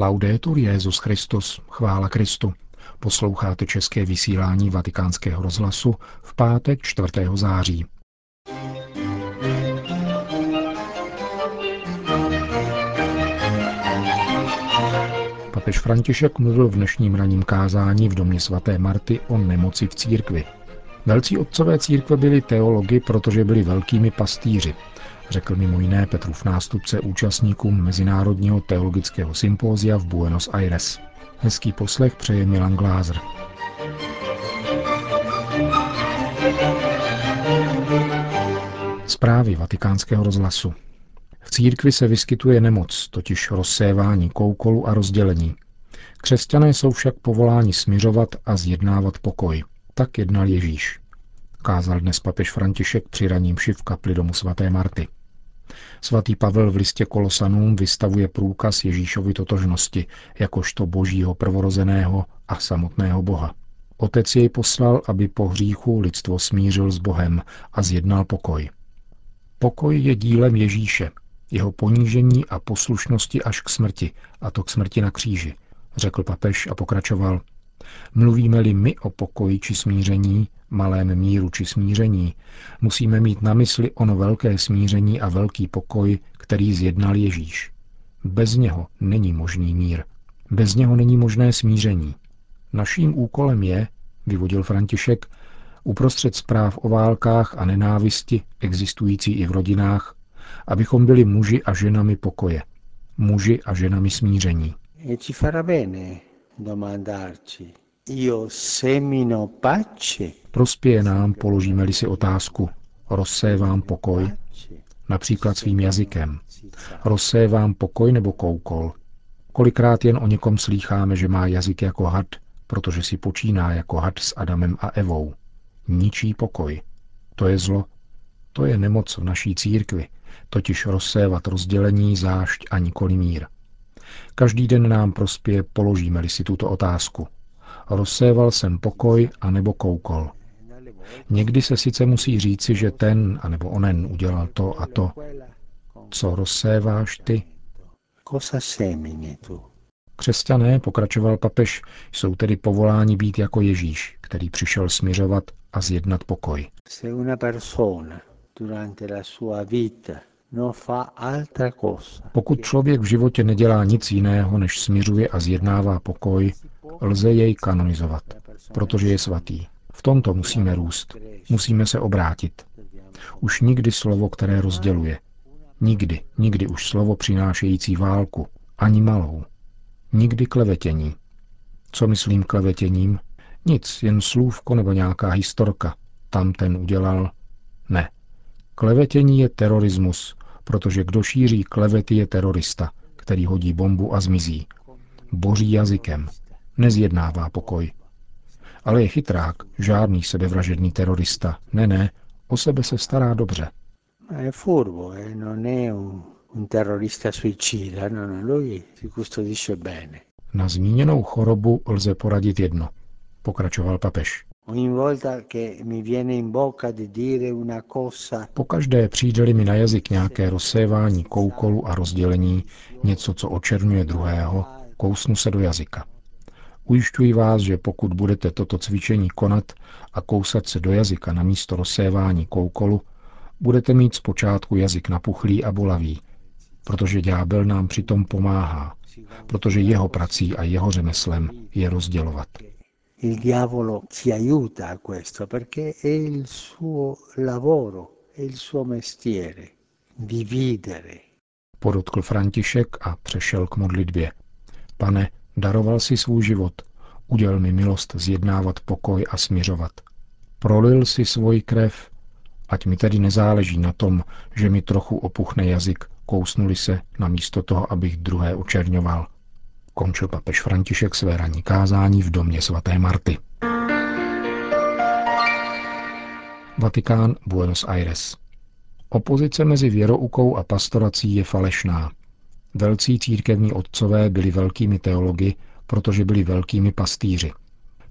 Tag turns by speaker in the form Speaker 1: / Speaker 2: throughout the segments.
Speaker 1: Laudetur Jezus Christus, chvála Kristu. Posloucháte české vysílání Vatikánského rozhlasu v pátek 4. září. Papež František mluvil v dnešním ranním kázání v domě svaté Marty o nemoci v církvi. Velcí otcové církve byli teologi, protože byli velkými pastýři, řekl mimo jiné Petrův nástupce účastníkům Mezinárodního teologického sympózia v Buenos Aires. Hezký poslech přeje Milan Glázer. Zprávy vatikánského rozhlasu. V církvi se vyskytuje nemoc, totiž rozsévání koukolu a rozdělení. Křesťané jsou však povoláni směřovat a zjednávat pokoj. Tak jednal Ježíš. Kázal dnes papež František při raním v kapli domu svaté Marty. Svatý Pavel v listě Kolosanům vystavuje průkaz Ježíšovi totožnosti, jakožto božího prvorozeného a samotného Boha. Otec jej poslal, aby po hříchu lidstvo smířil s Bohem a zjednal pokoj. Pokoj je dílem Ježíše, jeho ponížení a poslušnosti až k smrti, a to k smrti na kříži, řekl papež a pokračoval. Mluvíme-li my o pokoji či smíření, malém míru či smíření, musíme mít na mysli ono velké smíření a velký pokoj, který zjednal Ježíš. Bez něho není možný mír. Bez něho není možné smíření. Naším úkolem je, vyvodil František, uprostřed zpráv o válkách a nenávisti existující i v rodinách, abychom byli muži a ženami pokoje, muži a ženami smíření. E ci farà bene domandarci, io semino pace. Prospěje nám, položíme-li si otázku, rozsévám pokoj, například svým jazykem. Rozsévám pokoj nebo koukol. Kolikrát jen o někom slýcháme, že má jazyk jako had, protože si počíná jako had s Adamem a Evou. Ničí pokoj. To je zlo. To je nemoc v naší církvi, totiž rozsévat rozdělení, zášť a nikoli mír. Každý den nám prospěje, položíme-li si tuto otázku. Rozséval jsem pokoj anebo koukol. Někdy se sice musí říci, že ten anebo onen udělal to a to. Co rozséváš ty? Křesťané, pokračoval papež, jsou tedy povoláni být jako Ježíš, který přišel směřovat a zjednat pokoj. Pokud člověk v životě nedělá nic jiného, než směřuje a zjednává pokoj, lze jej kanonizovat, protože je svatý. V tomto musíme růst. Musíme se obrátit. Už nikdy slovo, které rozděluje. Nikdy, nikdy už slovo přinášející válku. Ani malou. Nikdy klevetění. Co myslím klevetěním? Nic, jen slůvko nebo nějaká historka. Tam ten udělal. Ne. Klevetění je terorismus, protože kdo šíří klevety je terorista, který hodí bombu a zmizí. Boří jazykem. Nezjednává pokoj. Ale je chytrák, žádný sebevražedný terorista. Ne, ne, o sebe se stará dobře. Je furbo, eh? non è un, terrorista suicida, no, no, lui si custodisce bene. Na zmíněnou chorobu lze poradit jedno, pokračoval papež. Pokaždé přijde mi na jazyk nějaké rozsévání koukolu a rozdělení, něco, co očerňuje druhého, kousnu se do jazyka. Ujišťuji vás, že pokud budete toto cvičení konat a kousat se do jazyka na místo rozsévání koukolu, budete mít zpočátku jazyk napuchlý a bolavý, protože ďábel nám přitom pomáhá, protože jeho prací a jeho řemeslem je rozdělovat. Il diavolo ci aiuta a questo perché è il suo lavoro, è il suo mestiere, dividere. Podotkl František a přešel k modlitbě. Pane, Daroval si svůj život, uděl mi milost zjednávat pokoj a směřovat. Prolil si svoji krev, ať mi tedy nezáleží na tom, že mi trochu opuchne jazyk, kousnuli se, namísto toho, abych druhé očerňoval. Končil papež František své ranní kázání v domě svaté Marty. Vatikán, Buenos Aires. Opozice mezi věroukou a pastorací je falešná. Velcí církevní otcové byli velkými teology, protože byli velkými pastýři.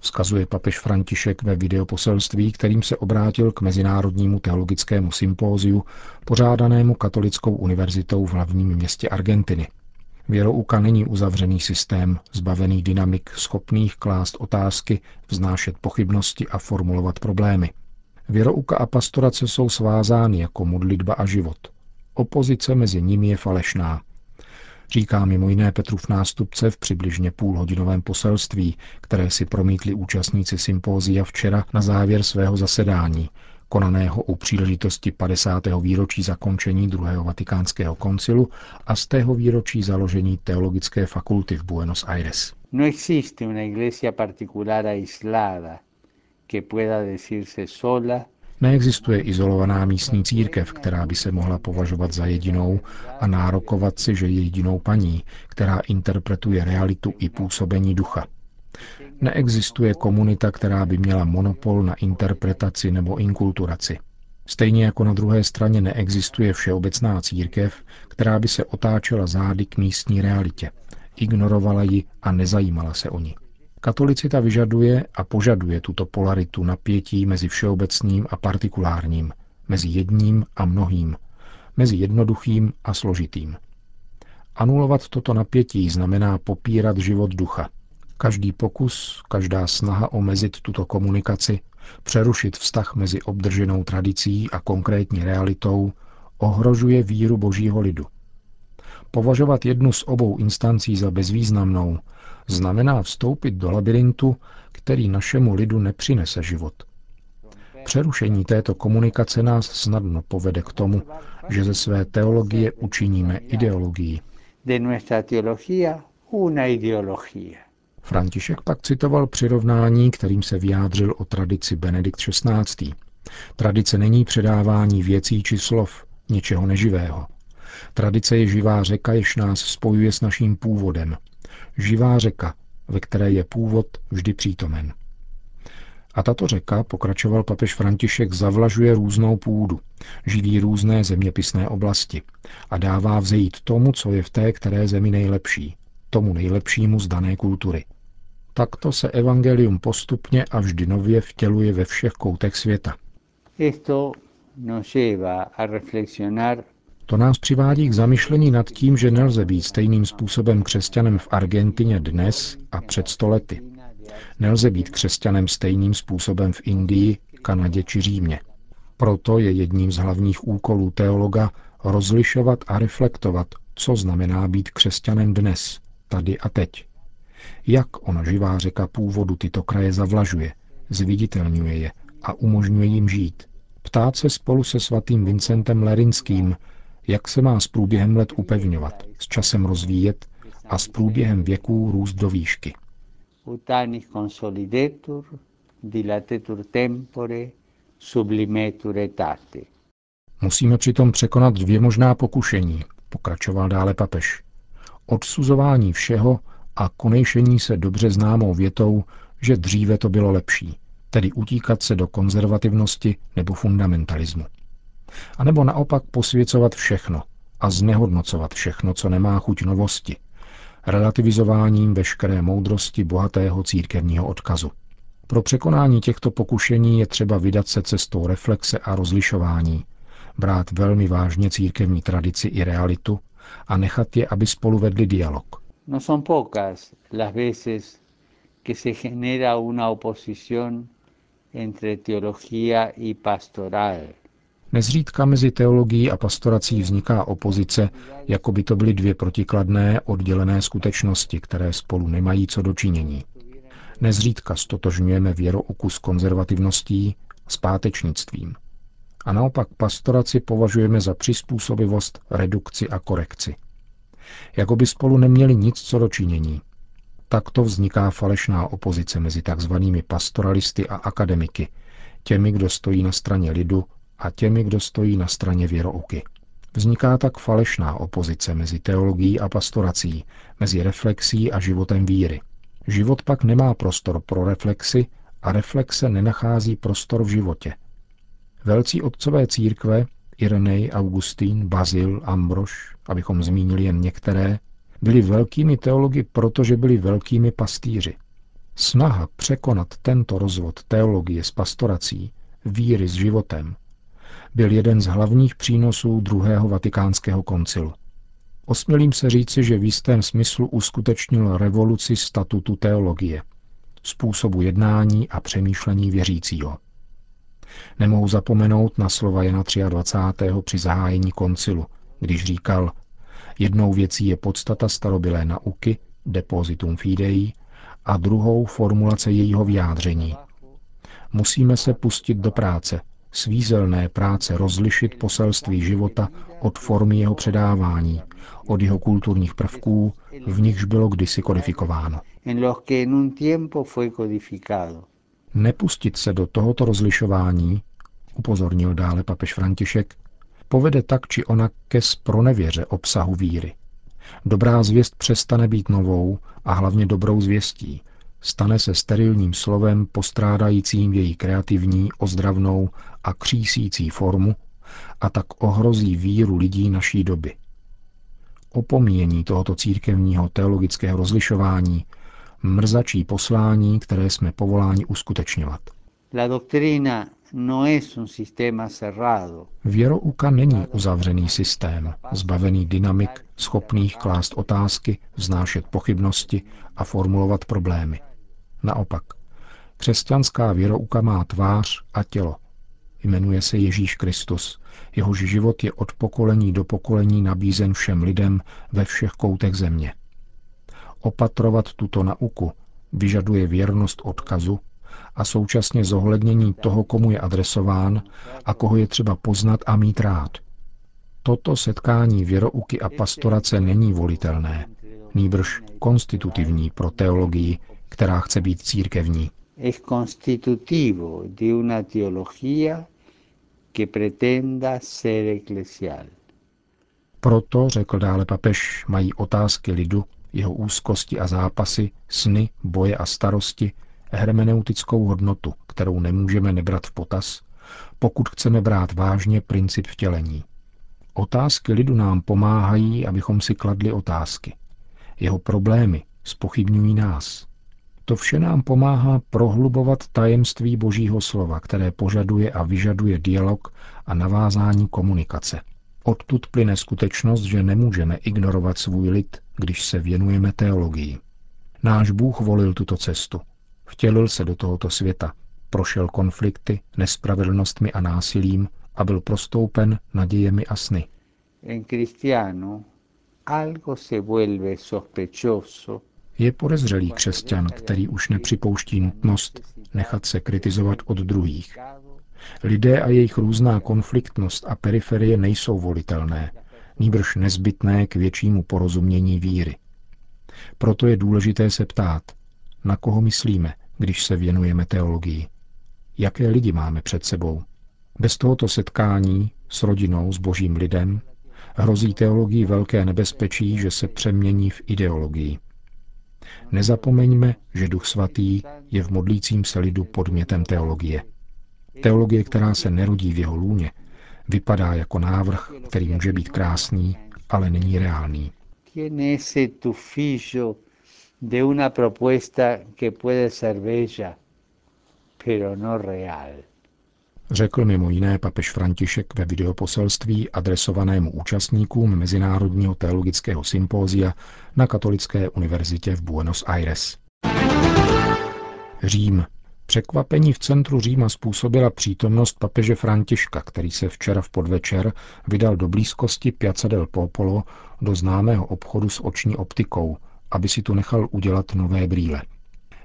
Speaker 1: Vzkazuje papež František ve videoposelství, kterým se obrátil k Mezinárodnímu teologickému sympóziu, pořádanému katolickou univerzitou v hlavním městě Argentiny. Věrouka není uzavřený systém, zbavený dynamik, schopných klást otázky, vznášet pochybnosti a formulovat problémy. Věrouka a pastorace jsou svázány jako modlitba a život. Opozice mezi nimi je falešná. Říká mimo jiné Petrův nástupce v přibližně půlhodinovém poselství, které si promítli účastníci sympózia včera na závěr svého zasedání, konaného u příležitosti 50. výročí zakončení druhého vatikánského koncilu a z tého výročí založení teologické fakulty v Buenos Aires.
Speaker 2: No existe una iglesia particular aislada que pueda decirse sola
Speaker 1: Neexistuje izolovaná místní církev, která by se mohla považovat za jedinou a nárokovat si, že je jedinou paní, která interpretuje realitu i působení ducha. Neexistuje komunita, která by měla monopol na interpretaci nebo inkulturaci. Stejně jako na druhé straně neexistuje všeobecná církev, která by se otáčela zády k místní realitě, ignorovala ji a nezajímala se o ní. Katolicita vyžaduje a požaduje tuto polaritu napětí mezi všeobecným a partikulárním, mezi jedním a mnohým, mezi jednoduchým a složitým. Anulovat toto napětí znamená popírat život ducha. Každý pokus, každá snaha omezit tuto komunikaci, přerušit vztah mezi obdrženou tradicí a konkrétní realitou, ohrožuje víru božího lidu. Považovat jednu z obou instancí za bezvýznamnou znamená vstoupit do labirintu, který našemu lidu nepřinese život. Přerušení této komunikace nás snadno povede k tomu, že ze své teologie učiníme ideologii.
Speaker 2: De nuestra teología una ideología.
Speaker 1: František pak citoval přirovnání, kterým se vyjádřil o tradici Benedikt XVI. Tradice není předávání věcí či slov, něčeho neživého. Tradice je živá řeka, jež nás spojuje s naším původem. Živá řeka, ve které je původ vždy přítomen. A tato řeka, pokračoval papež František, zavlažuje různou půdu, živí různé zeměpisné oblasti a dává vzejít tomu, co je v té které zemi nejlepší, tomu nejlepšímu z dané kultury. Takto se evangelium postupně a vždy nově vtěluje ve všech koutech světa. To nás přivádí k zamyšlení nad tím, že nelze být stejným způsobem křesťanem v Argentině dnes a před stolety. Nelze být křesťanem stejným způsobem v Indii, Kanadě či Římě. Proto je jedním z hlavních úkolů teologa rozlišovat a reflektovat, co znamená být křesťanem dnes, tady a teď. Jak ona živá řeka původu tyto kraje zavlažuje, zviditelňuje je a umožňuje jim žít. Ptát se spolu se svatým Vincentem Lerinským, jak se má s průběhem let upevňovat, s časem rozvíjet a s průběhem věků růst do výšky.
Speaker 2: utanis consolidetur, dilatetur tempore, sublimetur etate.
Speaker 1: Musíme přitom překonat dvě možná pokušení, pokračoval dále papež. Odsuzování všeho a konejšení se dobře známou větou, že dříve to bylo lepší, tedy utíkat se do konzervativnosti nebo fundamentalismu. A nebo naopak posvěcovat všechno a znehodnocovat všechno, co nemá chuť novosti, relativizováním veškeré moudrosti bohatého církevního odkazu. Pro překonání těchto pokušení je třeba vydat se cestou reflexe a rozlišování, brát velmi vážně církevní tradici i realitu a nechat je, aby spolu vedli dialog.
Speaker 2: No son pocas las veces que se genera una oposición entre teología y pastoral.
Speaker 1: Nezřídka mezi teologií a pastorací vzniká opozice, jako by to byly dvě protikladné, oddělené skutečnosti, které spolu nemají co dočinění. Nezřídka stotožňujeme věrouku s konzervativností, s pátečnictvím. A naopak pastoraci považujeme za přizpůsobivost, redukci a korekci. Jako by spolu neměli nic co dočinění. Takto vzniká falešná opozice mezi takzvanými pastoralisty a akademiky, těmi, kdo stojí na straně lidu a těmi, kdo stojí na straně věrouky. Vzniká tak falešná opozice mezi teologií a pastorací, mezi reflexí a životem víry. Život pak nemá prostor pro reflexy a reflexe nenachází prostor v životě. Velcí otcové církve, Irenej, Augustín, Bazil, Ambrož, abychom zmínili jen některé, byli velkými teologi, protože byli velkými pastýři. Snaha překonat tento rozvod teologie s pastorací, víry s životem, byl jeden z hlavních přínosů druhého vatikánského koncilu. Osmělím se říci, že v jistém smyslu uskutečnil revoluci statutu teologie, způsobu jednání a přemýšlení věřícího. Nemohu zapomenout na slova Jana 23. při zahájení koncilu, když říkal, jednou věcí je podstata starobilé nauky, depositum fidei, a druhou formulace jejího vyjádření. Musíme se pustit do práce, svízelné práce rozlišit poselství života od formy jeho předávání, od jeho kulturních prvků, v nichž bylo kdysi kodifikováno. Nepustit se do tohoto rozlišování, upozornil dále papež František, povede tak či onak ke spronevěře obsahu víry. Dobrá zvěst přestane být novou a hlavně dobrou zvěstí, stane se sterilním slovem postrádajícím její kreativní, ozdravnou a křísící formu a tak ohrozí víru lidí naší doby. Opomíjení tohoto církevního teologického rozlišování mrzačí poslání, které jsme povoláni uskutečňovat. La doctrina no es un sistema cerrado. Věrouka není uzavřený systém, zbavený dynamik, schopných klást otázky, vznášet pochybnosti a formulovat problémy. Naopak, křesťanská věrouka má tvář a tělo. Jmenuje se Ježíš Kristus, jehož život je od pokolení do pokolení nabízen všem lidem ve všech koutech země. Opatrovat tuto nauku vyžaduje věrnost odkazu a současně zohlednění toho, komu je adresován a koho je třeba poznat a mít rád. Toto setkání věrouky a pastorace není volitelné, nýbrž konstitutivní pro teologii, která chce být církevní. Es constitutivo de una teología que pretenda ser eclesial. Proto, řekl dále papež, mají otázky lidu, jeho úzkosti a zápasy, sny, boje a starosti hermeneutickou hodnotu, kterou nemůžeme nebrat v potaz, pokud chceme brát vážně princip vtělení. Otázky lidu nám pomáhají, abychom si kladli otázky. Jeho problémy spochybňují nás. To vše nám pomáhá prohlubovat tajemství Božího slova, které požaduje a vyžaduje dialog a navázání komunikace. Odtud plyne skutečnost, že nemůžeme ignorovat svůj lid, když se věnujeme teologii. Náš Bůh volil tuto cestu. Vtělil se do tohoto světa, prošel konflikty, nespravedlnostmi a násilím a byl prostoupen nadějemi a sny. Je podezřelý křesťan, který už nepřipouští nutnost nechat se kritizovat od druhých. Lidé a jejich různá konfliktnost a periferie nejsou volitelné, nýbrž nezbytné k většímu porozumění víry. Proto je důležité se ptát, na koho myslíme, když se věnujeme teologii. Jaké lidi máme před sebou? Bez tohoto setkání s rodinou, s božím lidem, hrozí teologii velké nebezpečí, že se přemění v ideologii. Nezapomeňme, že Duch Svatý je v modlícím se lidu podmětem teologie. Teologie, která se nerodí v jeho lůně, vypadá jako návrh, který může být krásný, ale není reálný. de una propuesta que puede ser bella, pero no real řekl mimo jiné papež František ve videoposelství adresovanému účastníkům Mezinárodního teologického sympózia na Katolické univerzitě v Buenos Aires. Řím. Překvapení v centru Říma způsobila přítomnost papeže Františka, který se včera v podvečer vydal do blízkosti Piazza del Popolo do známého obchodu s oční optikou, aby si tu nechal udělat nové brýle.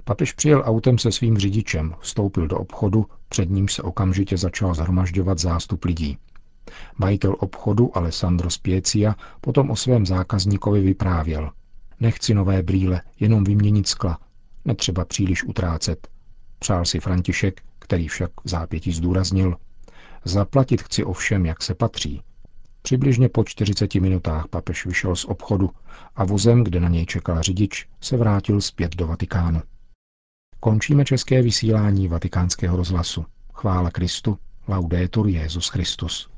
Speaker 1: Papež přijel autem se svým řidičem, vstoupil do obchodu, před ním se okamžitě začal zhromažďovat zástup lidí. Majitel obchodu Alessandro Spiecia potom o svém zákazníkovi vyprávěl. Nechci nové brýle, jenom vyměnit skla. Netřeba příliš utrácet. Přál si František, který však v zápětí zdůraznil. Zaplatit chci ovšem, jak se patří. Přibližně po 40 minutách papež vyšel z obchodu a vozem, kde na něj čekal řidič, se vrátil zpět do Vatikánu. Končíme české vysílání vatikánského rozhlasu. Chvála Kristu, laudetur Jezus Christus.